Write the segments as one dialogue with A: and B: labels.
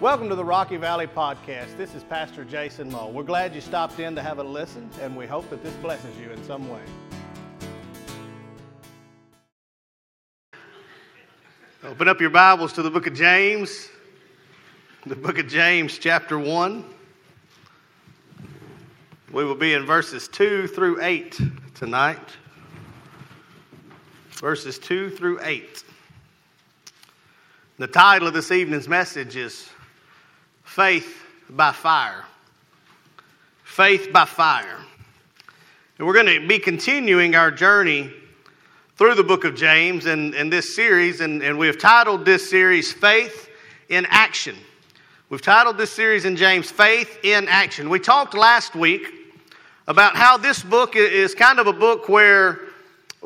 A: Welcome to the Rocky Valley Podcast. This is Pastor Jason Moe. We're glad you stopped in to have a listen, and we hope that this blesses you in some way. Open up your Bibles to the book of James, the book of James, chapter 1. We will be in verses 2 through 8 tonight. Verses 2 through 8. The title of this evening's message is Faith by Fire. Faith by Fire. And we're going to be continuing our journey through the book of James and, in this series, and, and we have titled this series Faith in Action. We've titled this series in James Faith in Action. We talked last week about how this book is kind of a book where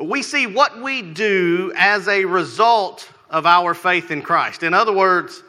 A: we see what we do as a result of our faith in Christ. In other words,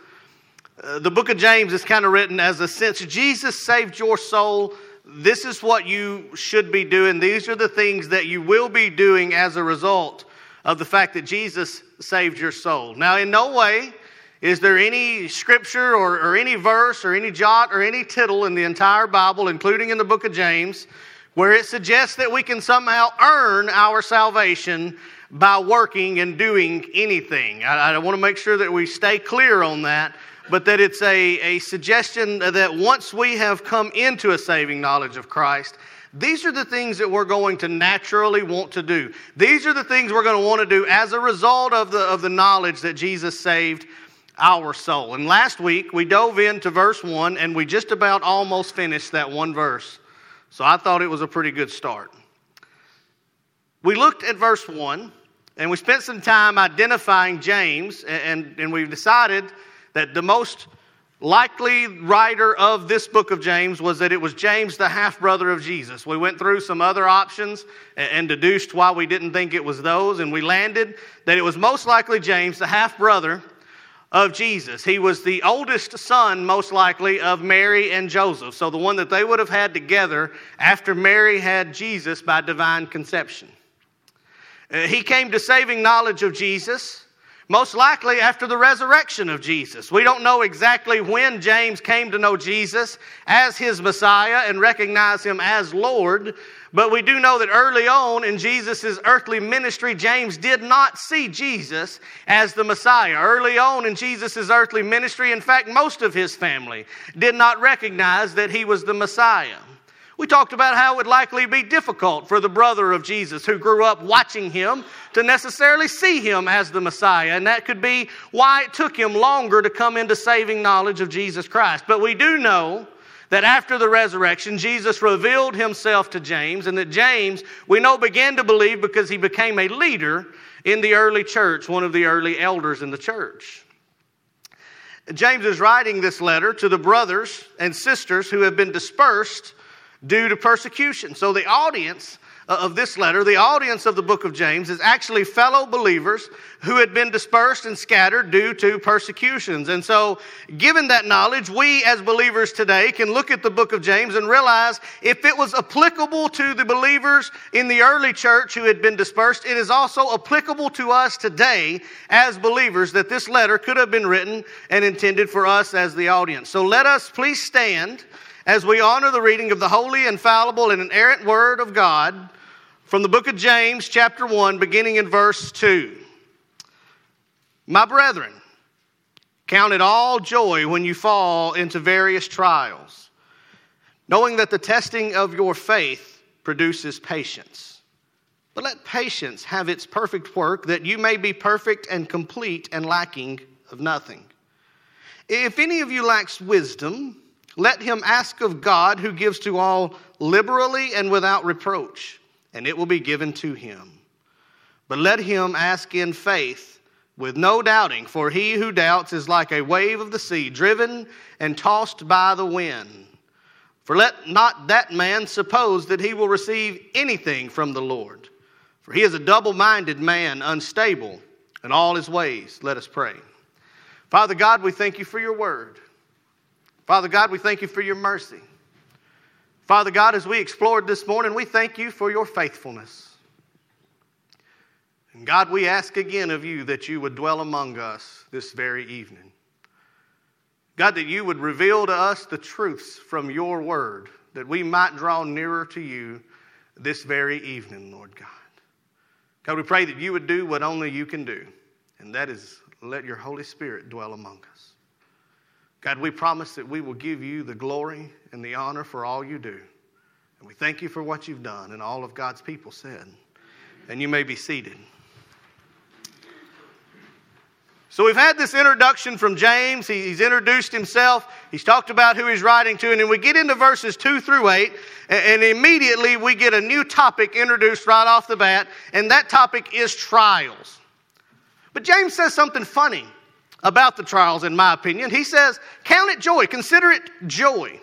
A: uh, the book of James is kind of written as a sense Jesus saved your soul. This is what you should be doing. These are the things that you will be doing as a result of the fact that Jesus saved your soul. Now, in no way is there any scripture or, or any verse or any jot or any tittle in the entire Bible, including in the book of James, where it suggests that we can somehow earn our salvation by working and doing anything. I, I want to make sure that we stay clear on that, but that it's a, a suggestion that once we have come into a saving knowledge of Christ, these are the things that we're going to naturally want to do. These are the things we're going to want to do as a result of the, of the knowledge that Jesus saved our soul. And last week we dove into verse 1 and we just about almost finished that one verse. So I thought it was a pretty good start. We looked at verse 1 and we spent some time identifying James, and, and, and we've decided that the most likely writer of this book of James was that it was James, the half brother of Jesus. We went through some other options and, deduced why we didn't think it was those, and we landed that it was most likely James, the half brother of Jesus. He was the oldest son, most likely, of Mary and Joseph. So the one that they would have had together after Mary had Jesus by divine conception. Uh, he came to saving knowledge of Jesus, most likely after the resurrection of Jesus. We don't know exactly when James came to know Jesus as his Messiah and recognize him as Lord, but we do know that early on in Jesus' earthly ministry, James did not see Jesus as the Messiah. Early on in Jesus' earthly ministry, in fact, most of his family did not recognize that he was the Messiah. We talked about how it would likely be difficult for the brother of Jesus who grew up watching him to necessarily see him as the Messiah. And that could be why it took him longer to come into saving knowledge of Jesus Christ. But we do know that after the resurrection, Jesus revealed himself to James, and that James, we know, began to believe because he became a leader in the early church, one of the early elders in the church. James is writing this letter to the brothers and sisters who have been dispersed due to persecution. So the audience uh, of this letter, the audience of the book of James, is actually fellow believers who had been dispersed and scattered due to persecutions. And so, given that knowledge, we as believers today can look at the book of James and realize if it was applicable to the believers in the early church who had been dispersed, it is also applicable to us today as believers that this letter could have been written and intended for us as the audience. So, let us please stand as we honor the reading of the holy, infallible, and inerrant Word of God from the book of James, chapter 1, beginning in verse 2. My brethren, count it all joy when you fall into various trials, knowing that the testing of your faith produces patience. But let patience have its perfect work, that you may be perfect and complete and lacking of nothing. If any of you lacks wisdom, let him ask of God, who gives to all liberally and without reproach, and it will be given to him. But let him ask in faith, with no doubting, for he who doubts is like a wave of the sea, driven and tossed by the wind. For let not that man suppose that he will receive anything from the Lord. For he is a double minded man, unstable in all his ways. Let us pray. Father God, we thank you for your word. Father God, we thank you for your mercy. Father God, as we explored this morning, we thank you for your faithfulness. And God, we ask again of you that you would dwell among us this very evening. God, that you would reveal to us the truths from your word, that we might draw nearer to you this very evening, Lord God. God, we pray that you would do what only you can do, and that is let your Holy Spirit dwell among us. God, we promise that we will give you the glory and the honor for all you do. And we thank you for what you've done, and all of God's people said. And you may be seated. So we've had this introduction from James. He's introduced himself. He's talked about who he's writing to. And then we get into verses 2 through 8. And immediately we get a new topic introduced right off the bat. And that topic is trials. But James says something funny about the trials, in my opinion. He says, Count it joy, consider it joy.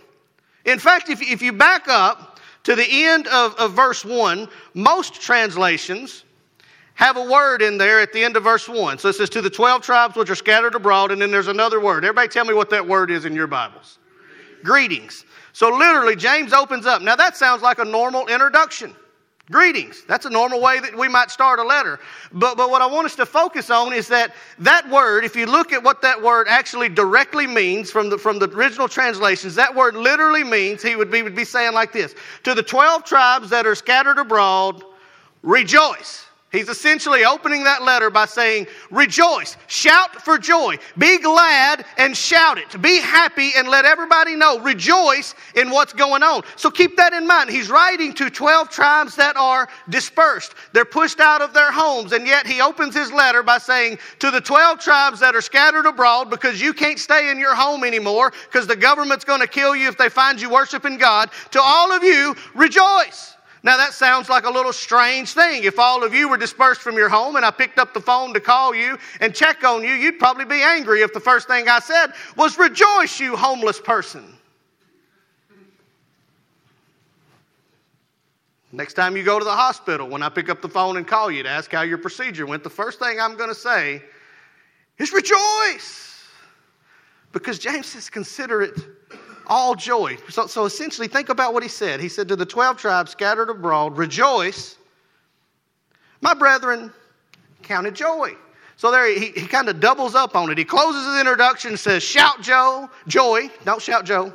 A: In fact, if, if you back up to the end of, of verse 1, most translations have a word in there at the end of verse 1. So it says, To the 12 tribes which are scattered abroad, and then there's another word. Everybody tell me what that word is in your Bibles. Greetings. So literally, James opens up. Now that sounds like a normal introduction. Greetings. That's a normal way that we might start a letter. But, but what I want us to focus on is that that word, if you look at what that word actually directly means from the, from the original translations, that word literally means, he would be, would be saying like this To the 12 tribes that are scattered abroad, rejoice. He's essentially opening that letter by saying, Rejoice, shout for joy, be glad and shout it, be happy and let everybody know, rejoice in what's going on. So keep that in mind. He's writing to 12 tribes that are dispersed. They're pushed out of their homes, and yet he opens his letter by saying, To the 12 tribes that are scattered abroad because you can't stay in your home anymore because the government's going to kill you if they find you worshiping God, to all of you, rejoice. Now, that sounds like a little strange thing. If all of you were dispersed from your home and I picked up the phone to call you and check on you, you'd probably be angry if the first thing I said was, Rejoice, you homeless person. Next time you go to the hospital, when I pick up the phone and call you to ask how your procedure went, the first thing I'm going to say is rejoice. Because James says, consider it all joy. So, so essentially, think about what he said. He said to the 12 tribes scattered abroad, Rejoice, my brethren, count it joy. So there he, he kind of doubles up on it. He closes his introduction and says, Shout Joe, joy. Don't shout Joe.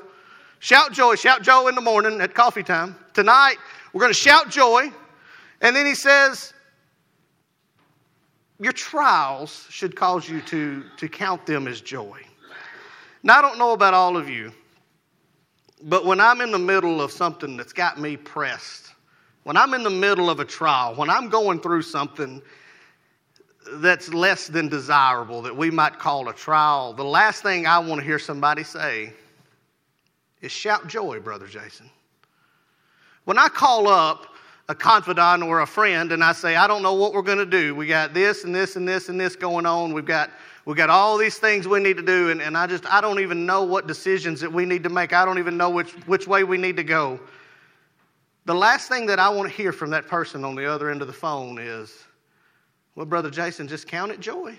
A: Shout joy. Shout Joe in the morning at coffee time. Tonight, we're going to shout joy. And then he says, Your trials should cause you to, to count them as joy. Now, I don't know about all of you, but when I'm in the middle of something that's got me pressed, when I'm in the middle of a trial, when I'm going through something that's less than desirable, that we might call a trial, the last thing I want to hear somebody say is shout joy, Brother Jason. When I call up a confidant or a friend and I say, I don't know what we're going to do, we got this and this and this and this going on, we've got we got all these things we need to do, and, and I just, I don't even know what decisions that we need to make. I don't even know which, which way we need to go. The last thing that I want to hear from that person on the other end of the phone is, well, Brother Jason, just count it joy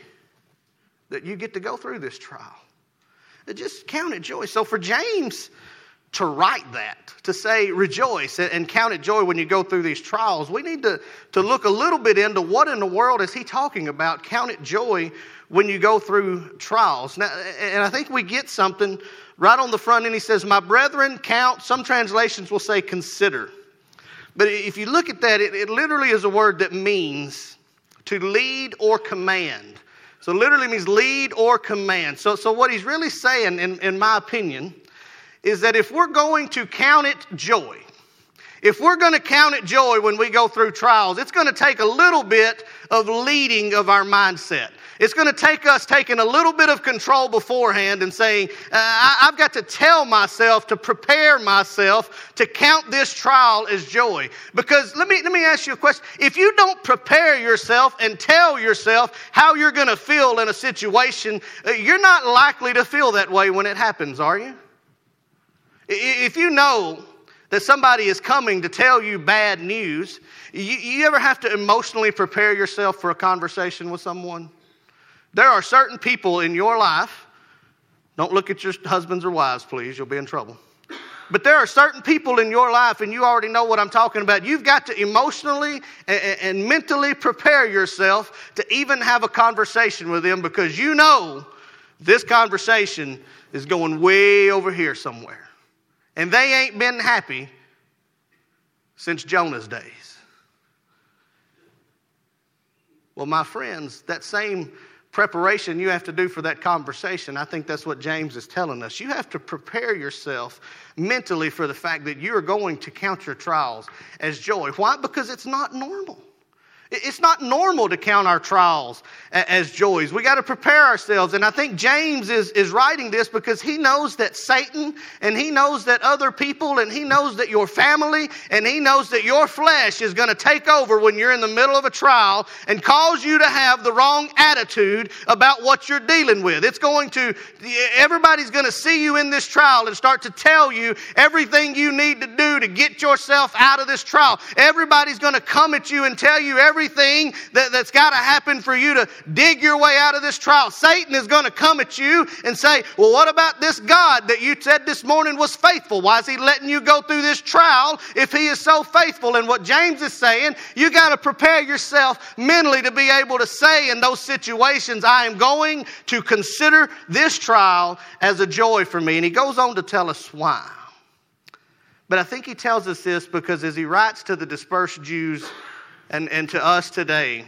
A: that you get to go through this trial. Just count it joy. So for James to write that, to say rejoice and count it joy when you go through these trials, we need to, to look a little bit into what in the world is he talking about, count it joy when you go through trials. Now, and I think we get something right on the front end. He says, My brethren, count. Some translations will say consider. But if you look at that, it, it literally is a word that means to lead or command. So literally means lead or command. So, so what he's really saying, in, in my opinion, is that if we're going to count it joy, if we're going to count it joy when we go through trials, it's going to take a little bit of leading of our mindset. It's going to take us taking a little bit of control beforehand and saying, uh, I've got to tell myself to prepare myself to count this trial as joy. Because let me, let me ask you a question. If you don't prepare yourself and tell yourself how you're going to feel in a situation, uh, you're not likely to feel that way when it happens, are you? If you know that somebody is coming to tell you bad news, you, you ever have to emotionally prepare yourself for a conversation with someone? There are certain people in your life, don't look at your husbands or wives, please, you'll be in trouble. But there are certain people in your life, and you already know what I'm talking about. You've got to emotionally and, mentally prepare yourself to even have a conversation with them because you know This conversation is going way over here somewhere. And they ain't been happy since Jonah's days. Well, my friends, that same preparation you have to do for that conversation, I think that's what James is telling us. You have to prepare yourself mentally for the fact that you are going to count your trials as joy. Why? Because it's not normal. It's not normal to count our trials as joys. We got to prepare ourselves. And I think James is, is writing this because he knows that Satan and he knows that other people and he knows that your family and he knows that your flesh is going to take over when you're in the middle of a trial and cause you to have the wrong attitude about what you're dealing with. It's going to, everybody's going to see you in this trial and start to tell you everything you need to do to get yourself out of this trial. Everybody's going to come at you and tell you everything everything that, that's got to happen for you to dig your way out of this trial. Satan is going to come at you and say, Well, what about this God that you said this morning was faithful? Why is he letting you go through this trial if he is so faithful? And what James is saying, you got to prepare yourself mentally to be able to say in those situations, I am going to consider this trial as a joy for me. And he goes on to tell us why. But I think he tells us this because as he writes to the dispersed Jews and, and to us today,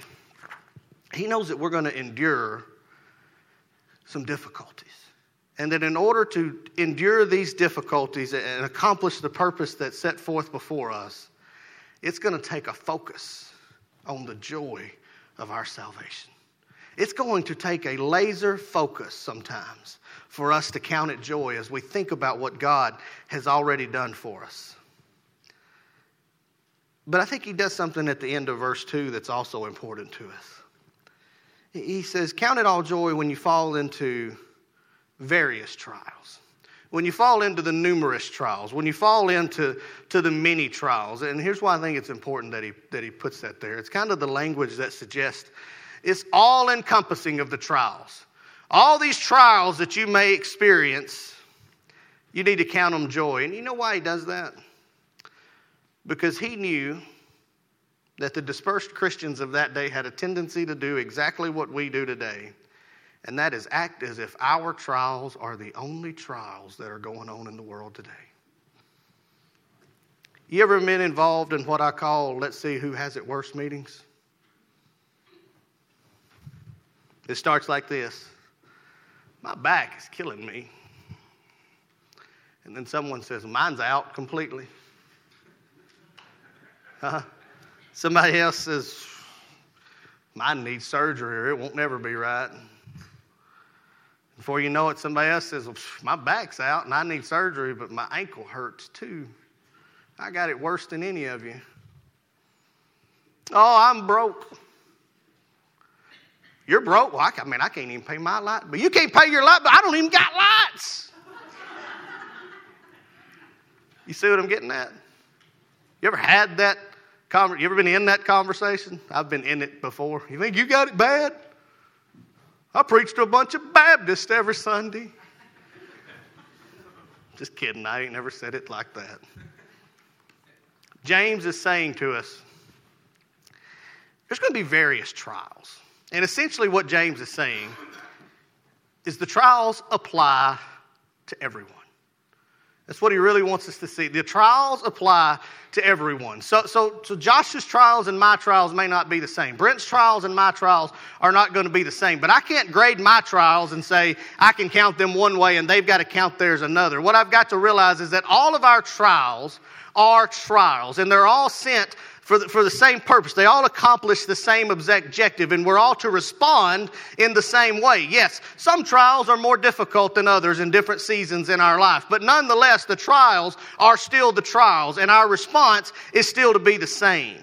A: He knows that we're going to endure some difficulties. And that in order to endure these difficulties and accomplish the purpose that's set forth before us, it's going to take a focus on the joy of our salvation. It's going to take a laser focus sometimes for us to count it joy as we think about what God has already done for us. But I think he does something at the end of verse 2 that's also important to us. He says, Count it all joy when you fall into various trials. When you fall into the numerous trials, when you fall into to the many trials, and here's why I think it's important that he, that he puts that there. It's kind of the language that suggests it's all encompassing of the trials. All these trials that you may experience, you need to count them joy. And you know why he does that? Because he knew that the dispersed Christians of that day had a tendency to do exactly what we do today, and that is act as if our trials are the only trials that are going on in the world today. You ever been involved in what I call, let's see who has it worse meetings? It starts like this My back is killing me. And then someone says, Mine's out completely. Somebody else says, Mine needs surgery or it won't never be right. Before you know it, somebody else says, well, My back's out and I need surgery, but my ankle hurts too. I got it worse than any of you. Oh, I'm broke. You're broke? Well, I, mean, I can't even pay my light. But you can't pay your light, but I don't even got lights. you see what I'm getting at? You ever had that you ever been in that conversation? I've been in it before. You think you got it bad? I preach to a bunch of Baptists every Sunday. Just kidding, I ain't never said it like that. James is saying to us there's going to be various trials. And essentially, what James is saying is the trials apply to everyone. That's what he really wants us to see. The trials apply to everyone. So, so, so Josh's trials and my trials may not be the same. Brent's trials and my trials are not going to be the same. But I can't grade my trials and say I can count them one way and they've got to count theirs another. What I've got to realize is that all of our trials are trials, and they're all sent for the, for the same purpose. They all accomplish the same objective, and we're all to respond in the same way. Yes, some trials are more difficult than others in different seasons in our life, but nonetheless, the trials are still the trials, and our response is still to be the same.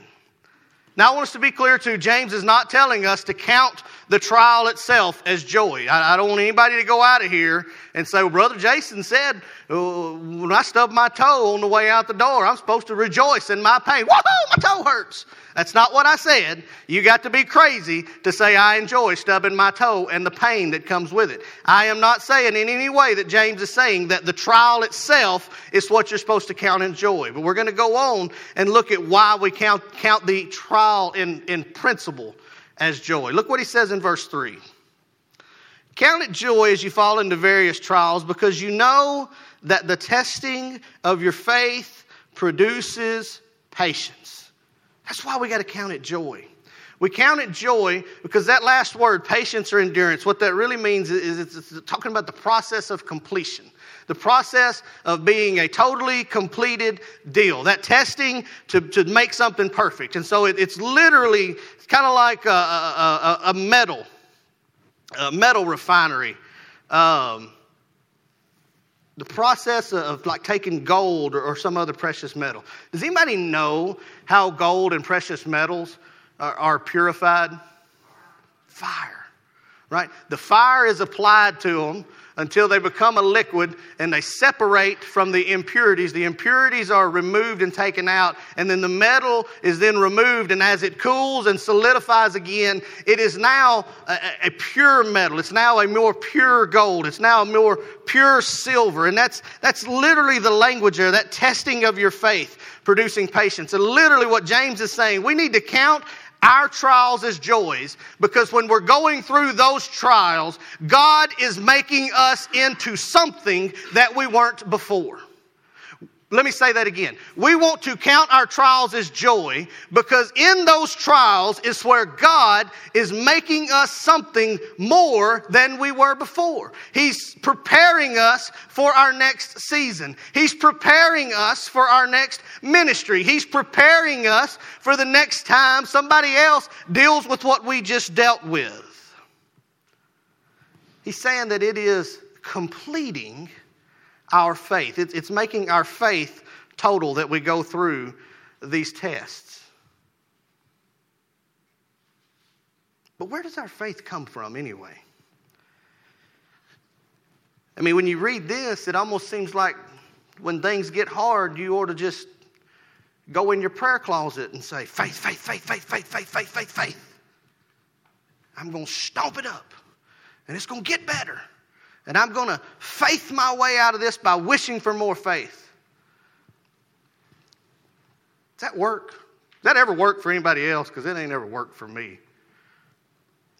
A: Now, I want us to be clear too James is not telling us to count the trial itself as joy. I, I don't want anybody to go out of here and say, well, Brother Jason said, oh, when I stub my toe on the way out the door, I'm supposed to rejoice in my pain. Woohoo, my toe hurts. That's not what I said. You got to be crazy to say I enjoy stubbing my toe and the pain that comes with it. I am not saying in any way that James is saying that the trial itself is what you're supposed to count in joy. But we're going to go on and look at why we count, count the trial in, in principle as joy. Look what he says in verse 3. Count it joy as you fall into various trials because you know that the testing of your faith produces patience. That's why we got to count it joy. We count it joy because that last word, patience or endurance, what that really means is it's, talking about the process of completion, the process of being a totally completed deal, that testing to, to make something perfect. And so it, it's literally kind of like a, a, a, metal, a metal refinery. Um, the process of like taking gold or, or some other precious metal. Does anybody know how gold and precious metals are, are purified? Fire, right? The fire is applied to them until they become a liquid and they separate from the impurities. The impurities are removed and taken out, and then the metal is then removed. And as it cools and solidifies again, it is now a, a pure metal. It's now a more pure gold. It's now a more pure silver. And that's, that's literally the language there, that testing of your faith, producing patience. And literally what James is saying, we need to count our trials as joys because when we're going through those trials, God is making us into something that we weren't before. Let me say that again. We want to count our trials as joy because in those trials is where God is making us something more than we were before. He's preparing us for our next season. He's preparing us for our next ministry. He's preparing us for the next time somebody else deals with what we just dealt with. He's saying that it is completing our faith. It's, it's making our faith total that we go through these tests. But where does our faith come from anyway? I mean, when you read this, it almost seems like when things get hard, you ought to just go in your prayer closet and say, faith, faith, faith, faith, faith, faith, faith, faith, faith. I'm going to stomp it up, and it's going to get better. And I'm going to faith my way out of this by wishing for more faith. Does that work? Does that ever work for anybody else? Because it ain't ever worked for me.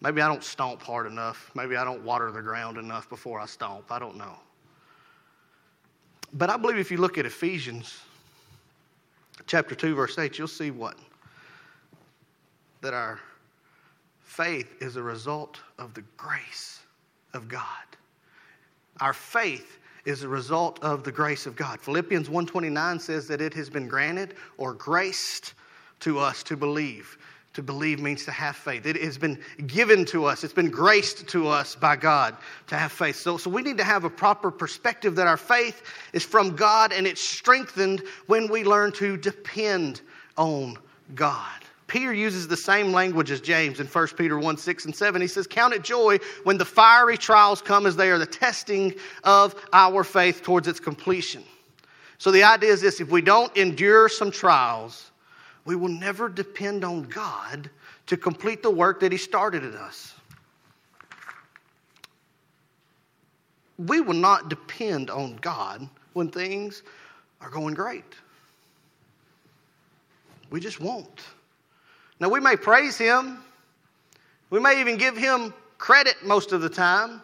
A: Maybe I don't stomp hard enough. Maybe I don't water the ground enough before I stomp. I don't know. But I believe if you look at Ephesians chapter 2, verse 8, you'll see what? That our faith is a result of the grace of God. Our faith is a result of the grace of God. Philippians 1:29 says that it has been granted or graced to us to believe. To believe means to have faith. It has been given to us. It's been graced to us by God to have faith. So, so we need to have a proper perspective that our faith is from God and it's strengthened when we learn to depend on God. Peter uses the same language as James in 1 Peter 1 6 and 7. He says, Count it joy when the fiery trials come as they are the testing of our faith towards its completion. So the idea is this if we don't endure some trials, we will never depend on God to complete the work that He started in us. We will not depend on God when things are going great. We just won't. Now, we may praise him, we may even give him credit most of the time.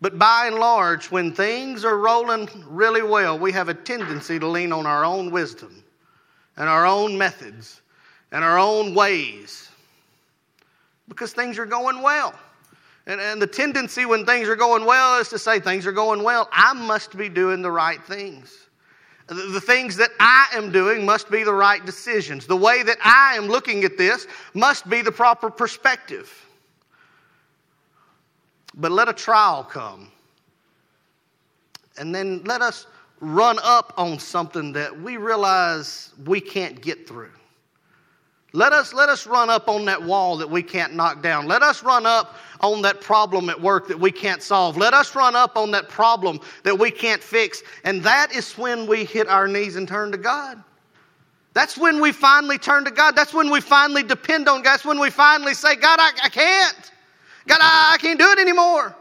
A: But by and large, when things are rolling really well, we have a tendency to lean on our own wisdom and our own methods and our own ways because things are going well. And, and the tendency when things are going well is to say, Things are going well. I must be doing the right things. The things that I am doing must be the right decisions. The way that I am looking at this must be the proper perspective. But let a trial come. And then let us run up on something that we realize we can't get through. Let us, let us run up on that wall that we can't knock down. Let us run up on that problem at work that we can't solve. Let us run up on that problem that we can't fix. And that is when we hit our knees and turn to God. That's when we finally turn to God. That's when we finally depend on God. That's when we finally say, God, I, I can't. God, I, I can't do it anymore.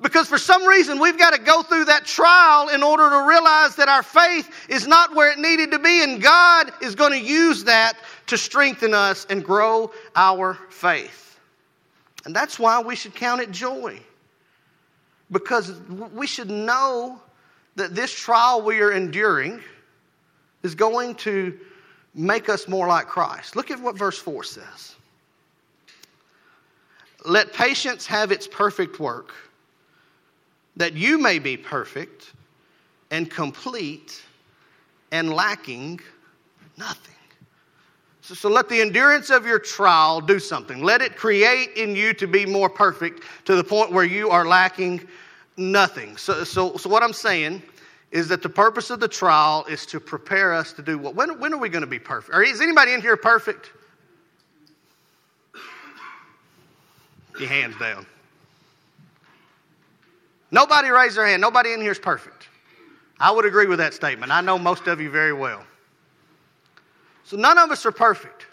A: Because for some reason, we've got to go through that trial in order to realize that our faith is not where it needed to be, and God is going to use that to strengthen us and grow our faith. And that's why we should count it joy. Because we should know that this trial we are enduring is going to make us more like Christ. Look at what verse 4 says. Let patience have its perfect work, that you may be perfect and complete and lacking nothing. So, so, let the endurance of your trial do something. Let it create in you to be more perfect to the point where you are lacking nothing. So, so, so what I'm saying is that the purpose of the trial is to prepare us to do what? When, when are we going to be perfect? Or is anybody in here perfect? Your hands down. Nobody raised their hand. Nobody in here is perfect. I would agree with that statement. I know most of you very well. So none of us are perfect.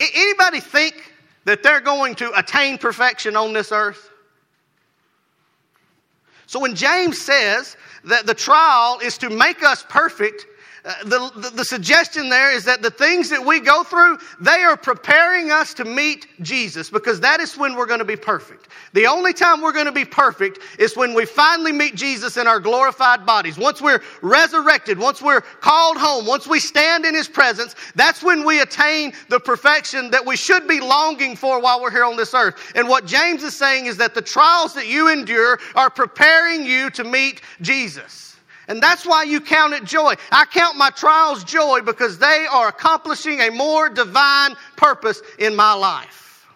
A: Anybody think that they're going to attain perfection on this earth? So when James says that the trial is to make us perfect, uh, the, the, the, suggestion there is that the things that we go through, they are preparing us to meet Jesus because that is when we're going to be perfect. The only time we're going to be perfect is when we finally meet Jesus in our glorified bodies. Once we're resurrected, once we're called home, once we stand in His presence, that's when we attain the perfection that we should be longing for while we're here on this earth. And what James is saying is that the trials that you endure are preparing you to meet Jesus. And that's why you count it joy. I count my trials joy because they are accomplishing a more divine purpose in my life.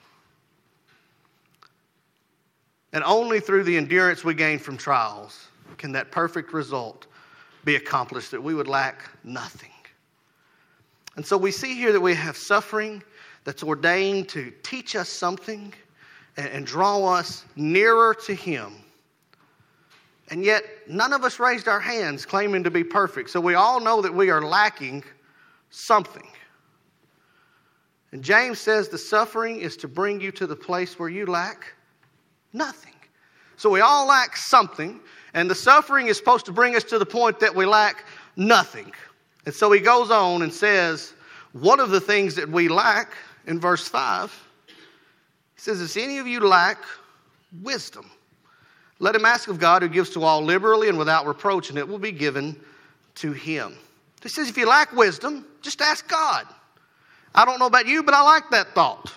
A: And only through the endurance we gain from trials can that perfect result be accomplished that we would lack nothing. And so we see here that we have suffering that's ordained to teach us something and, and draw us nearer to Him and yet, none of us raised our hands claiming to be perfect. So we all know that we are lacking something. And James says the suffering is to bring you to the place where you lack nothing. So we all lack something, and the suffering is supposed to bring us to the point that we lack nothing. And so he goes on and says, one of the things that we lack in verse 5, he says, Does any of you lack wisdom, let him ask of God who gives to all liberally and without reproach, and it will be given to him. He says, if you lack wisdom, just ask God. I don't know about you, but I like that thought.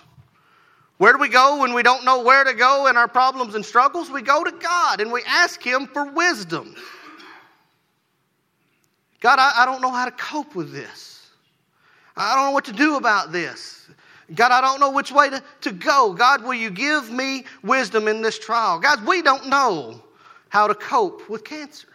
A: Where do we go when we don't know where to go in our problems and struggles? We go to God and we ask Him for wisdom. God, I, I don't know how to cope with this. I don't know what to do about this. God, I don't know which way to, to go. God, will you give me wisdom in this trial? God, we don't know how to cope with cancer.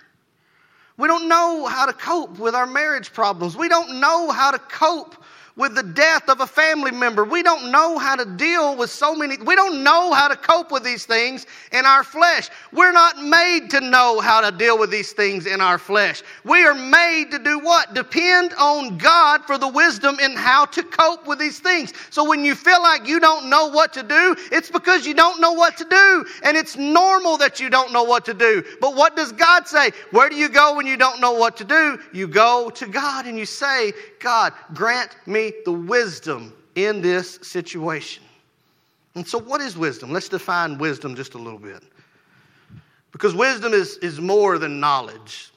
A: We don't know how to cope with our marriage problems. We don't know how to cope with the death of a family member. We don't know how to deal with so many, we don't know how to cope with these things in our flesh. We're not made to know how to deal with these things in our flesh. We are made to do what? Depend on God for the wisdom in how to cope with these things. So when you feel like you don't know what to do, it's because you don't know what to do. And it's normal that you don't know what to do. But what does God say? Where do you go when you don't know what to do? You go to God and you say, God, grant me the wisdom in this situation. And so, what is wisdom? Let's define wisdom just a little bit. Because wisdom is, is more than knowledge.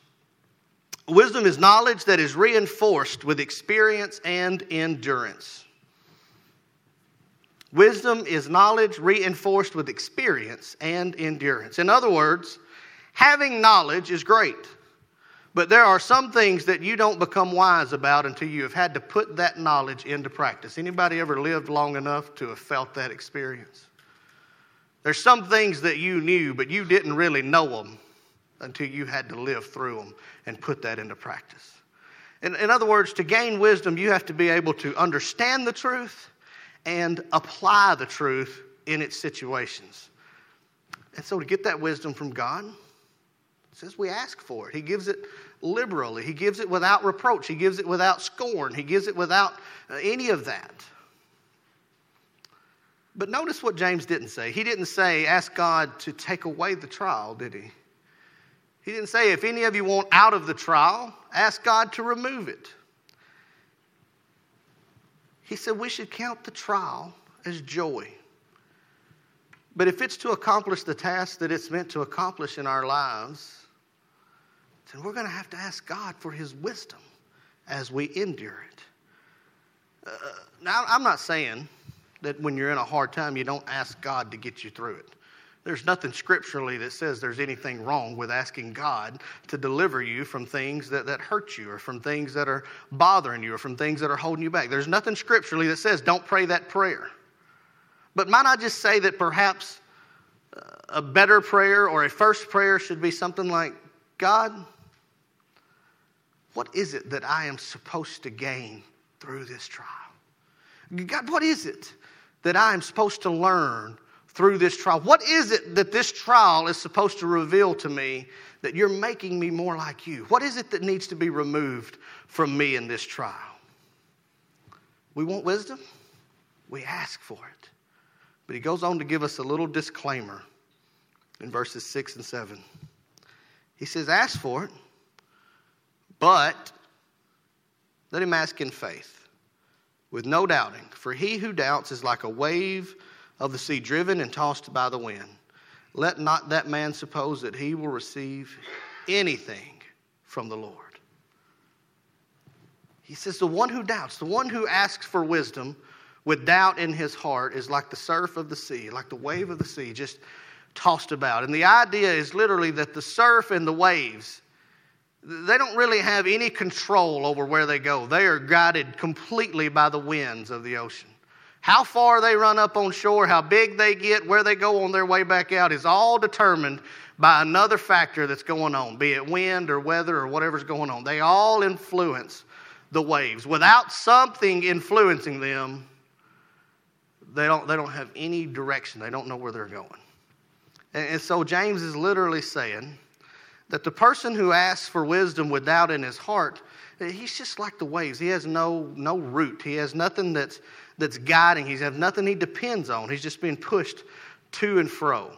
A: Wisdom is knowledge that is reinforced with experience and endurance. Wisdom is knowledge reinforced with experience and endurance. In other words, having knowledge is great. But there are some things that you don't become wise about until you have had to put that knowledge into practice. Anybody ever lived long enough to have felt that experience? There's some things that you knew, but you didn't really know them until you had to live through them and put that into practice. In, in other words, to gain wisdom, you have to be able to understand the truth and apply the truth in its situations. And so, to get that wisdom from God, says we ask for it. He gives it liberally. He gives it without reproach. He gives it without scorn. He gives it without uh, any of that. But notice what James didn't say. He didn't say, ask God to take away the trial, did he? He didn't say, if any of you want out of the trial, ask God to remove it. He said we should count the trial as joy. But if it's to accomplish the task that it's meant to accomplish in our lives, then we're going to have to ask God for His wisdom as we endure it. Uh, now, I'm not saying that when you're in a hard time, you don't ask God to get you through it. There's nothing scripturally that says there's anything wrong with asking God to deliver you from things that, that hurt you or from things that are bothering you or from things that are holding you back. There's nothing scripturally that says don't pray that prayer. But might I just say that perhaps a better prayer or a first prayer should be something like God, what is it that I am supposed to gain through this trial? God, what is it that I am supposed to learn through this trial? What is it that this trial is supposed to reveal to me that you're making me more like you? What is it that needs to be removed from me in this trial? We want wisdom, we ask for it. But he goes on to give us a little disclaimer in verses 6 and 7. He says, Ask for it, but let him ask in faith, with no doubting. For he who doubts is like a wave of the sea, driven and tossed by the wind. Let not that man suppose that he will receive anything from the Lord. He says, The one who doubts, the one who asks for wisdom with doubt in his heart, is like the surf of the sea, like the wave of the sea, just tossed about. And the idea is literally that the surf and the waves, they don't really have any control over where they go. They are guided completely by the winds of the ocean. How far they run up on shore, how big they get, where they go on their way back out is all determined by another factor that's going on, be it wind or weather or whatever's going on. They all influence the waves. Without something influencing them, they don't, they don't have any direction. They don't know where they're going. And, and so James is literally saying that the person who asks for wisdom with doubt in his heart, eh, he's just like the waves. He has no, no root. He has nothing that's that's guiding. He's have nothing he depends on. He's just being pushed to and fro.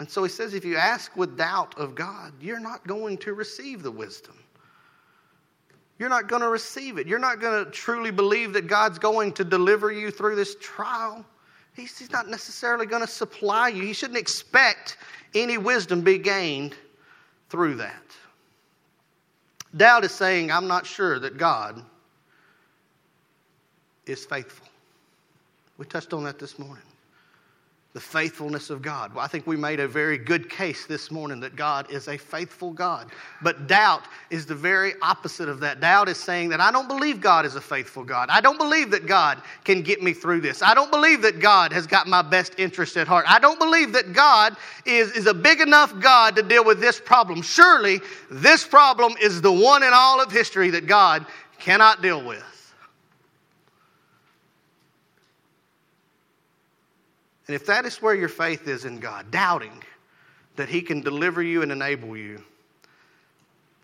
A: And so he says, if you ask with doubt of God, you're not going to receive the wisdom. You're not going to receive it. You're not going to truly believe that God's going to deliver you through this trial. He's, he's not necessarily going to supply you. You shouldn't expect any wisdom be gained through that. Doubt is saying, I'm not sure that God is faithful. We touched on that this morning. The faithfulness of God. Well, I think we made a very good case this morning that God is a faithful God. But doubt is the very opposite of that. Doubt is saying that I don't believe God is a faithful God. I don't believe that God can get me through this. I don't believe that God has got my best interest at heart. I don't believe that God is, is a big enough God to deal with this problem. Surely, this problem is the one in all of history that God cannot deal with. And if that is where your faith is in God, doubting that He can deliver you and enable you,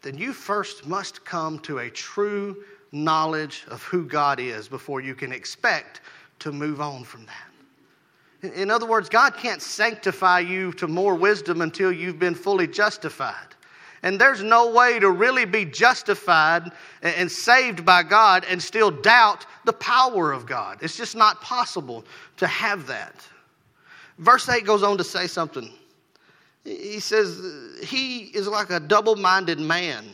A: then you first must come to a true knowledge of who God is before you can expect to move on from that. In other words, God can't sanctify you to more wisdom until you've been fully justified. And there's no way to really be justified and saved by God and still doubt the power of God. It's just not possible to have that. Verse 8 goes on to say something. He says, He is like a double minded man,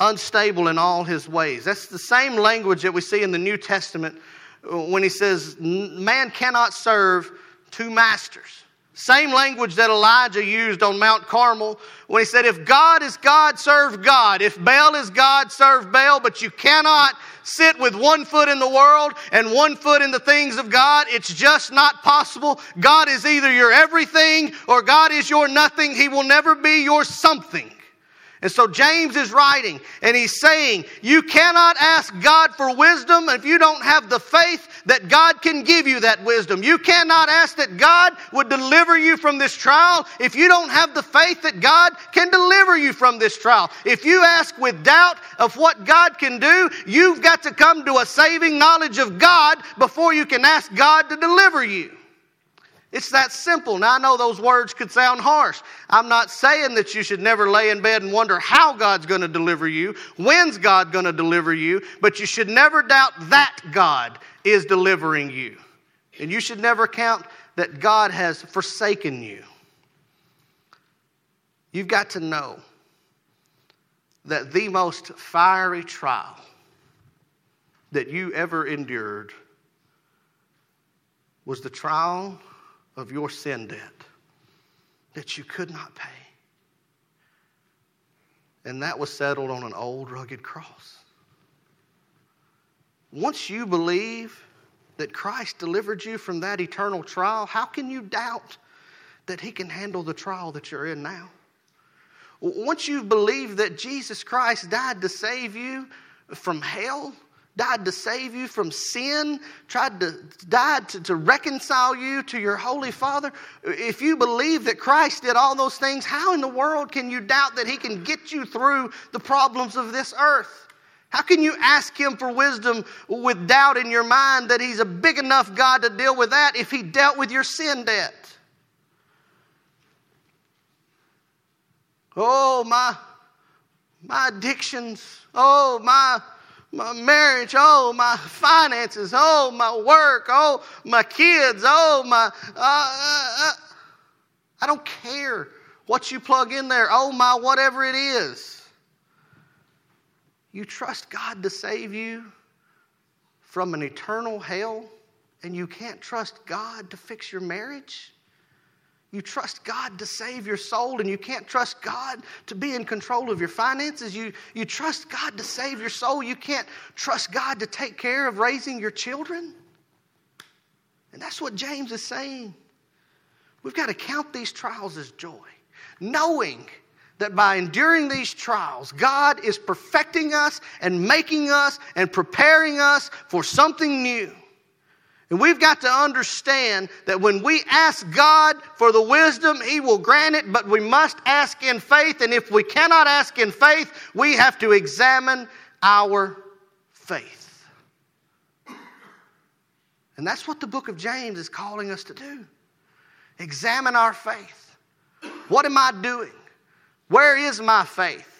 A: unstable in all his ways. That's the same language that we see in the New Testament when he says, Man cannot serve two masters. Same language that Elijah used on Mount Carmel when he said, If God is God, serve God. If Baal is God, serve Baal. But you cannot sit with one foot in the world and one foot in the things of God. It's just not possible. God is either your everything or God is your nothing. He will never be your something. And so James is writing and he's saying, You cannot ask God for wisdom if you don't have the faith that God can give you that wisdom. You cannot ask that God would deliver you from this trial if you don't have the faith that God can deliver you from this trial. If you ask with doubt of what God can do, you've got to come to a saving knowledge of God before you can ask God to deliver you. It's that simple. Now, I know those words could sound harsh. I'm not saying that you should never lay in bed and wonder how God's going to deliver you, when's God going to deliver you, but you should never doubt that God is delivering you. And you should never count that God has forsaken you, you've got to know that the most fiery trial that you ever endured was the trial of your sin debt that you could not pay. And that was settled on an old rugged cross. Once you believe that Christ delivered you from that eternal trial, how can you doubt that He can handle the trial that you're in now? Once you believe that Jesus Christ died to save you from hell, died to save you from sin, tried to died to, to reconcile you to your holy Father. If you believe that Christ did all those things, how in the world can you doubt that He can get you through the problems of this earth? How can you ask Him for wisdom with doubt in your mind that He's a big enough God to deal with that if He dealt with your sin debt? Oh, my, my addictions. Oh, my my marriage, oh, my finances, oh, my work, oh, my kids, oh, my. Uh, uh, uh. I don't care what you plug in there, oh, my, whatever it is. You trust God to save you from an eternal hell, and you can't trust God to fix your marriage? You trust God to save your soul, and you can't trust God to be in control of your finances. You, you trust God to save your soul. You can't trust God to take care of raising your children. And that's what James is saying. We've got to count these trials as joy, knowing that by enduring these trials, God is perfecting us and making us and preparing us for something new. And we've got to understand that when we ask God for the wisdom, He will grant it, but we must ask in faith. And if we cannot ask in faith, we have to examine our faith. And that's what the book of James is calling us to do examine our faith. What am I doing? Where is my faith?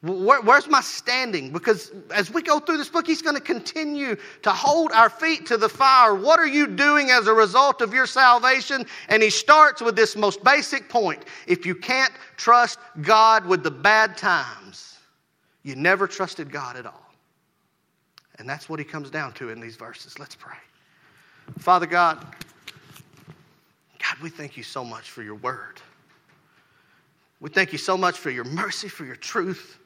A: Where, where's my standing? Because as we go through this book, he's going to continue to hold our feet to the fire. What are you doing as a result of your salvation? And he starts with this most basic point. If you can't trust God with the bad times, you never trusted God at all. And that's what he comes down to in these verses. Let's pray. Father God, God, we thank you so much for your word. We thank you so much for your mercy, for your truth.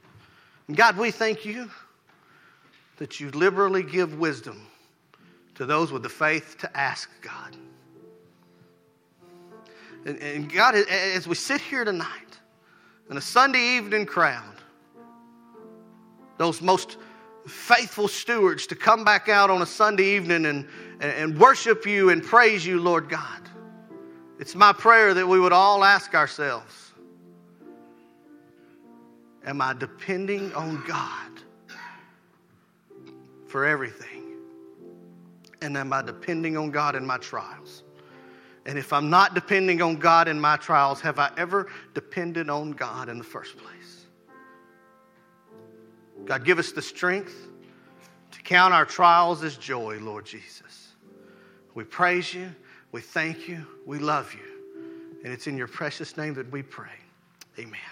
A: God, we thank you that you liberally give wisdom to those with the faith to ask God. And, and, God, as we sit here tonight in a Sunday evening crowd, those most faithful stewards to come back out on a Sunday evening and, and worship you and praise you, Lord God. It's my prayer that we would all ask ourselves Am I depending on God for everything? And am I depending on God in my trials? And if I'm not depending on God in my trials, have I ever depended on God in the first place? God, give us the strength to count our trials as joy, Lord Jesus. We praise you, we thank you, we love you. And it's in your precious name that we pray. Amen.